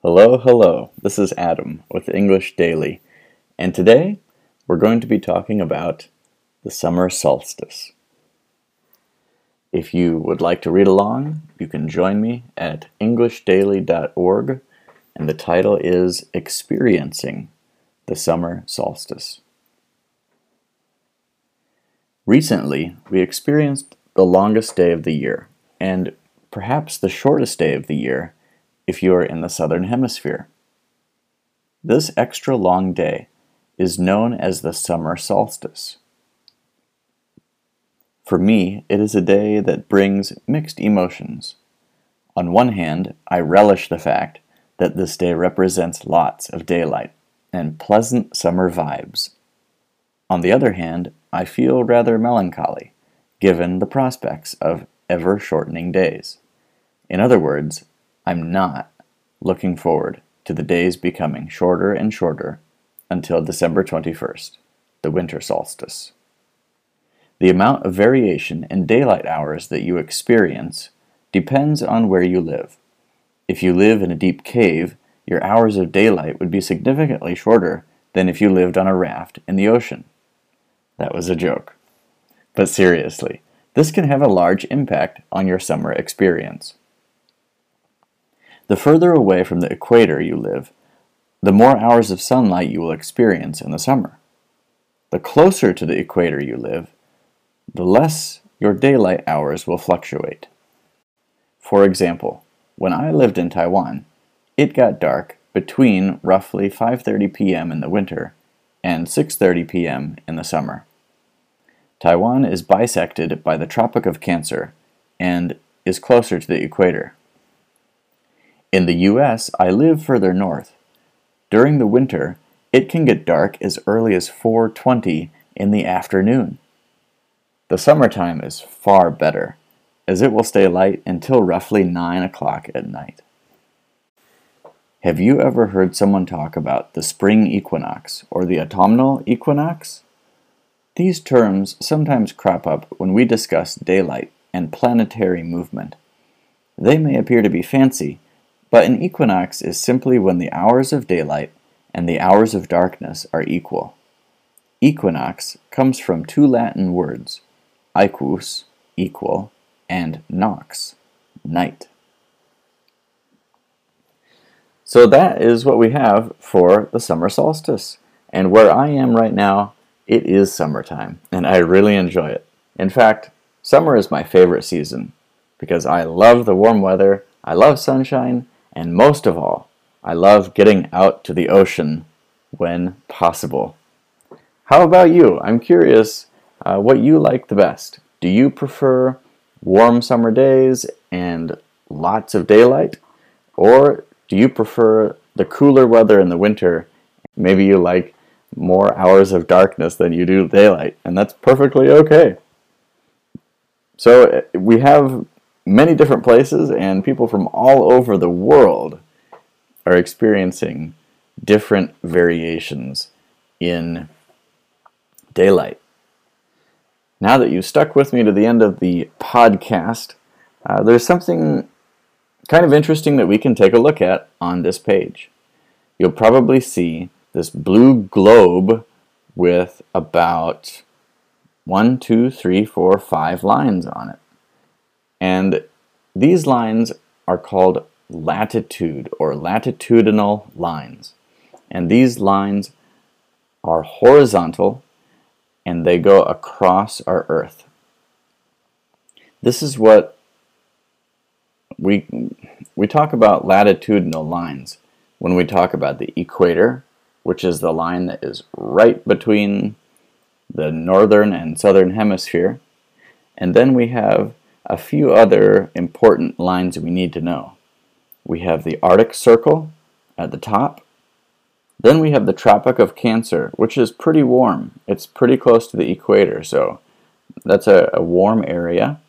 Hello, hello. This is Adam with English Daily, and today we're going to be talking about the summer solstice. If you would like to read along, you can join me at EnglishDaily.org, and the title is Experiencing the Summer Solstice. Recently, we experienced the longest day of the year, and perhaps the shortest day of the year if you are in the southern hemisphere. This extra long day is known as the summer solstice. For me, it is a day that brings mixed emotions. On one hand, I relish the fact that this day represents lots of daylight and pleasant summer vibes. On the other hand, I feel rather melancholy, given the prospects of ever shortening days. In other words, I'm not looking forward to the days becoming shorter and shorter until December 21st, the winter solstice. The amount of variation in daylight hours that you experience depends on where you live. If you live in a deep cave, your hours of daylight would be significantly shorter than if you lived on a raft in the ocean. That was a joke. But seriously, this can have a large impact on your summer experience. The further away from the equator you live, the more hours of sunlight you will experience in the summer. The closer to the equator you live, the less your daylight hours will fluctuate. For example, when I lived in Taiwan, it got dark between roughly 5:30 p.m. in the winter and 6:30 p.m. in the summer. Taiwan is bisected by the Tropic of Cancer and is closer to the equator. In the US, I live further north. During the winter, it can get dark as early as 4:20 in the afternoon. The summertime is far better, as it will stay light until roughly 9 o'clock at night. Have you ever heard someone talk about the spring equinox or the autumnal equinox? These terms sometimes crop up when we discuss daylight and planetary movement. They may appear to be fancy, but an equinox is simply when the hours of daylight and the hours of darkness are equal. Equinox comes from two Latin words, equus, equal, and nox, night. So that is what we have for the summer solstice. And where I am right now, it is summertime, and I really enjoy it. In fact, summer is my favorite season because I love the warm weather, I love sunshine, and most of all, I love getting out to the ocean when possible. How about you? I'm curious uh, what you like the best. Do you prefer warm summer days and lots of daylight? Or do you prefer the cooler weather in the winter? Maybe you like more hours of darkness than you do daylight, and that's perfectly okay. So uh, we have many different places, and people from all over the world are experiencing different variations in daylight. Now that you've stuck with me to the end of the podcast, uh, there's something kind of interesting that we can take a look at on this page. You'll probably see this blue globe with about one, two, three, four, five lines on it. And these lines are called latitude or latitudinal lines. And these lines are horizontal and they go across our Earth. This is what we, we talk about latitudinal lines when we talk about the equator, which is the line that is right between the northern and southern hemisphere. And then we have a few other important lines we need to know. We have the Arctic Circle at the top. Then we have the Tropic of Cancer, which is pretty warm. It's pretty close to the equator, so that's a, a warm area.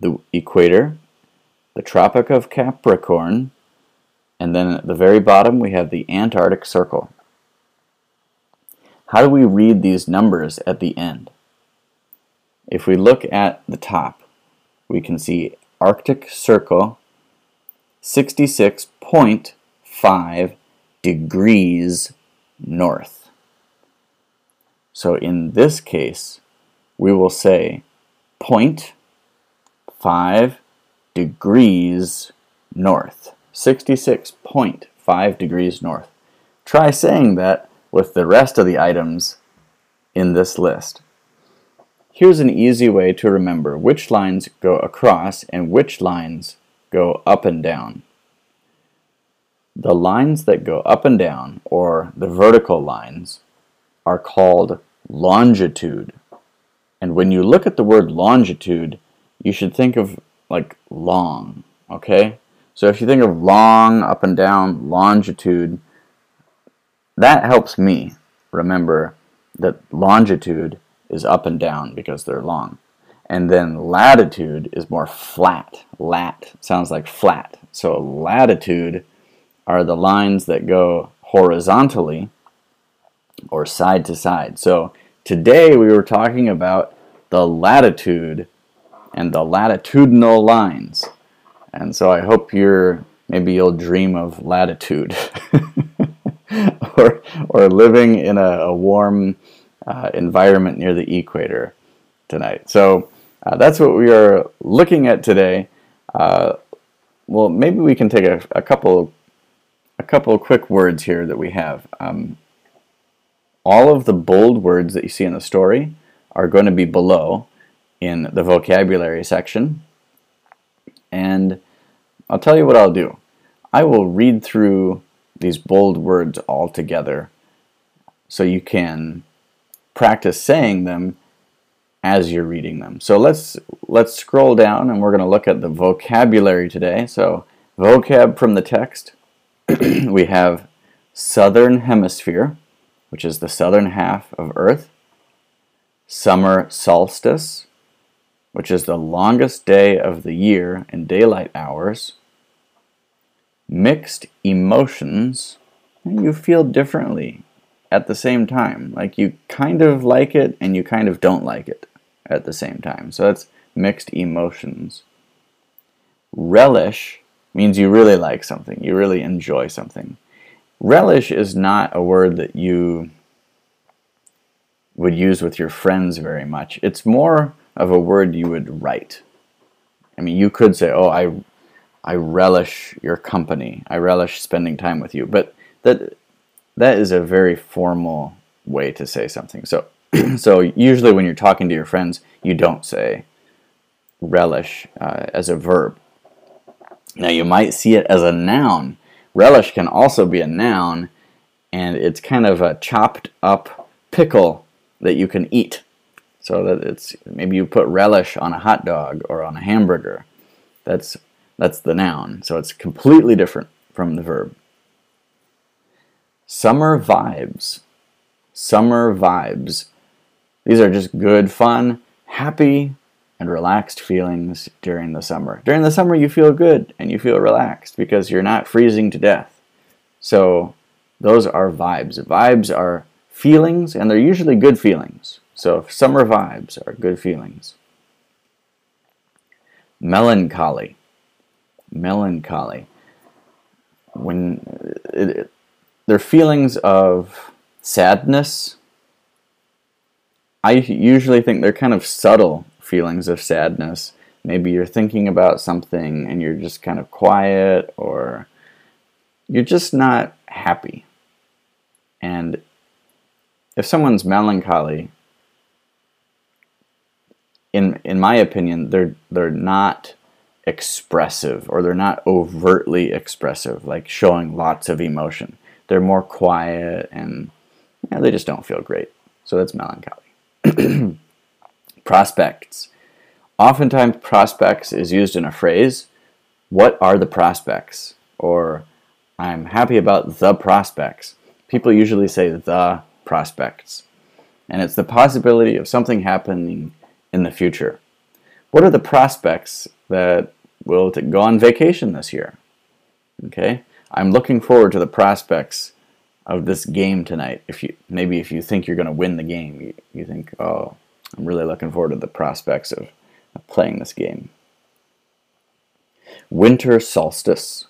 The equator, the Tropic of Capricorn, and then at the very bottom we have the Antarctic Circle. How do we read these numbers at the end? If we look at the top, we can see Arctic Circle 66.5 degrees north. So in this case, we will say 0.5 degrees north. 66.5 degrees north. Try saying that with the rest of the items in this list. Here's an easy way to remember which lines go across and which lines go up and down. The lines that go up and down, or the vertical lines, are called longitude. And when you look at the word longitude, you should think of like long, okay? So if you think of long, up and down, longitude, that helps me remember that longitude is up and down because they're long. And then latitude is more flat. Lat sounds like flat. So latitude are the lines that go horizontally or side to side. So today we were talking about the latitude and the latitudinal lines. And so I hope you're maybe you'll dream of latitude or or living in a, a warm uh, environment near the equator tonight. So uh, that's what we are looking at today. Uh, well, maybe we can take a, a couple a couple quick words here that we have. Um, all of the bold words that you see in the story are going to be below in the vocabulary section. And I'll tell you what I'll do. I will read through these bold words all together so you can practice saying them as you're reading them. So let's let's scroll down and we're going to look at the vocabulary today. So vocab from the text we have southern hemisphere, which is the southern half of Earth. Summer solstice, which is the longest day of the year in daylight hours. Mixed emotions, you feel differently at the same time. Like you kind of like it and you kind of don't like it at the same time. So that's mixed emotions. Relish means you really like something, you really enjoy something. Relish is not a word that you would use with your friends very much. It's more of a word you would write. I mean, you could say, "Oh, I I relish your company. I relish spending time with you." But that that is a very formal way to say something. So so usually when you're talking to your friends, you don't say relish uh, as a verb. Now you might see it as a noun. Relish can also be a noun, and it's kind of a chopped up pickle that you can eat. So that it's maybe you put relish on a hot dog or on a hamburger. That's that's the noun. So it's completely different from the verb. Summer vibes. Summer vibes. These are just good, fun, happy, and relaxed feelings during the summer. During the summer, you feel good and you feel relaxed because you're not freezing to death. So, those are vibes. Vibes are feelings, and they're usually good feelings. So summer vibes are good feelings. Melancholy. Melancholy. When it, they're feelings of sadness. I usually think they're kind of subtle feelings of sadness. Maybe you're thinking about something and you're just kind of quiet or you're just not happy. And if someone's melancholy, in in my opinion, they're they're not expressive or they're not overtly expressive, like showing lots of emotion. They're more quiet and yeah, they just don't feel great. So that's melancholy. prospects. Oftentimes, prospects is used in a phrase. What are the prospects? Or I'm happy about the prospects. People usually say the prospects. And it's the possibility of something happening in the future. What are the prospects that will go on vacation this year? Okay, I'm looking forward to the prospects of this game tonight. If you maybe if you think you're going to win the game, you, you think, oh, I'm really looking forward to the prospects of, of playing this game. Winter solstice.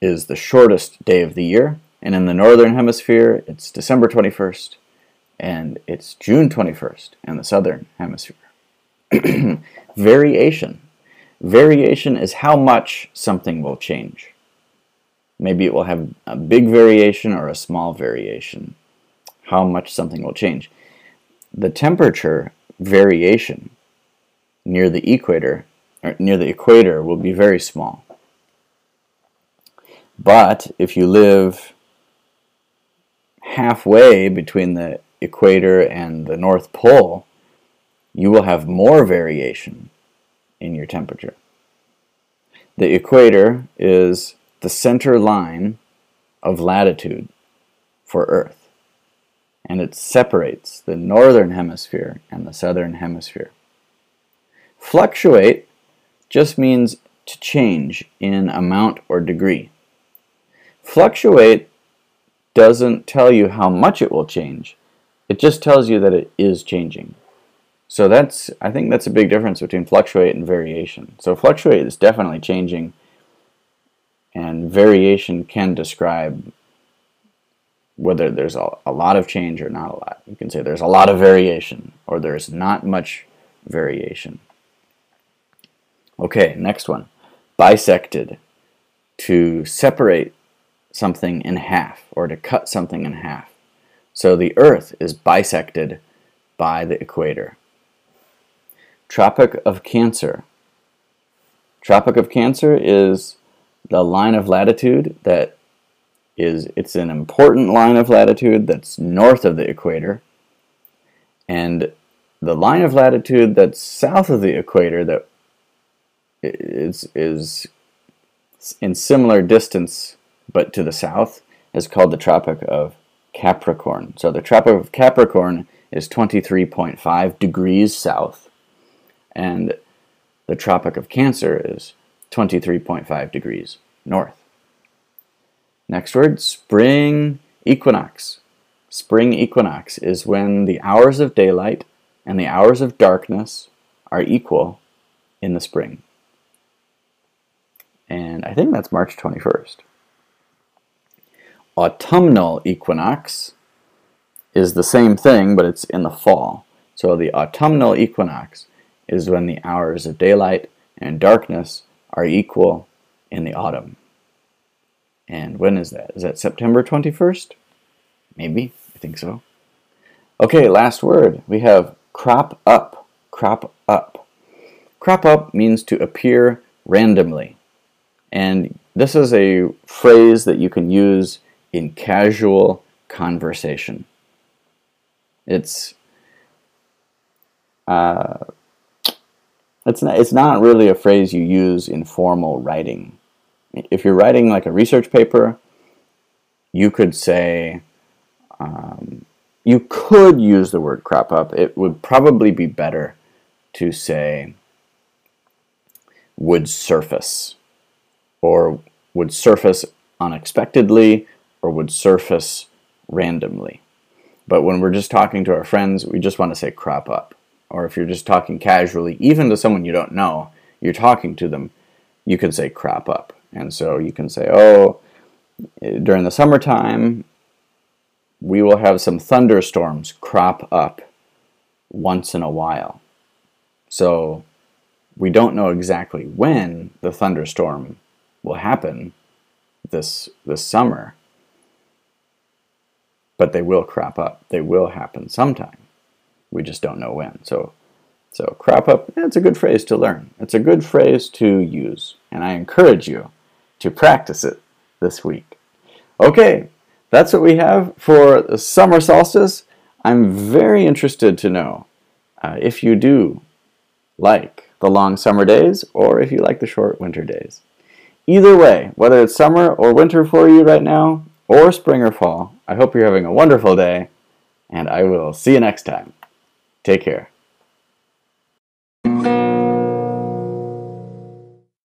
is the shortest day of the year, and in the northern hemisphere, it's December 21st, and it's June 21st in the southern hemisphere. Variation. Variation is how much something will change. Maybe it will have a big variation or a small variation. How much something will change. The temperature variation near the equator or near the equator will be very small. But if you live halfway between the equator and the North Pole, you will have more variation in your temperature. The equator is the center line of latitude for Earth, and it separates the northern hemisphere and the southern hemisphere. Fluctuate just means to change in amount or degree. Fluctuate doesn't tell you how much it will change. It just tells you that it is changing. So that's I think that's a big difference between fluctuate and variation. So fluctuate is definitely changing and variation can describe whether there's a, a lot of change or not a lot. You can say there's a lot of variation or there's not much variation. Okay, next one. Bisected. To separate something in half or to cut something in half. So the Earth is bisected by the equator. Tropic of Cancer. Tropic of Cancer is the line of latitude that is it's an important line of latitude that's north of the equator and the line of latitude that's south of the equator that is is in similar distance but to the south is called the Tropic of Capricorn. So the Tropic of Capricorn is 23.5 degrees south, and the Tropic of Cancer is 23.5 degrees north. Next word, spring equinox. Spring equinox is when the hours of daylight and the hours of darkness are equal in the spring. And I think that's March 21st. Autumnal equinox is the same thing, but it's in the fall. So the autumnal equinox is when the hours of daylight and darkness are equal in the autumn. And when is that? Is that September 21st? Maybe. I think so. Okay, last word. We have crop up. Crop up. Crop up means to appear randomly. And this is a phrase that you can use in casual conversation. It's uh, it's not, it's not really a phrase you use in formal writing. If you're writing like a research paper, you could say, um, you could use the word crop up. It would probably be better to say would surface or would surface unexpectedly or would surface randomly. But when we're just talking to our friends, we just want to say crop up. Or if you're just talking casually, even to someone you don't know, you're talking to them, you can say crop up. And so you can say, oh, during the summertime, we will have some thunderstorms crop up once in a while. So we don't know exactly when the thunderstorm will happen this this summer but they will crop up. They will happen sometime. We just don't know when. So, so crop up, yeah, it's a good phrase to learn. It's a good phrase to use, and I encourage you to practice it this week. Okay, that's what we have for the summer solstice. I'm very interested to know uh, if you do like the long summer days or if you like the short winter days. Either way, whether it's summer or winter for you right now, or spring or fall. I hope you're having a wonderful day, and I will see you next time. Take care.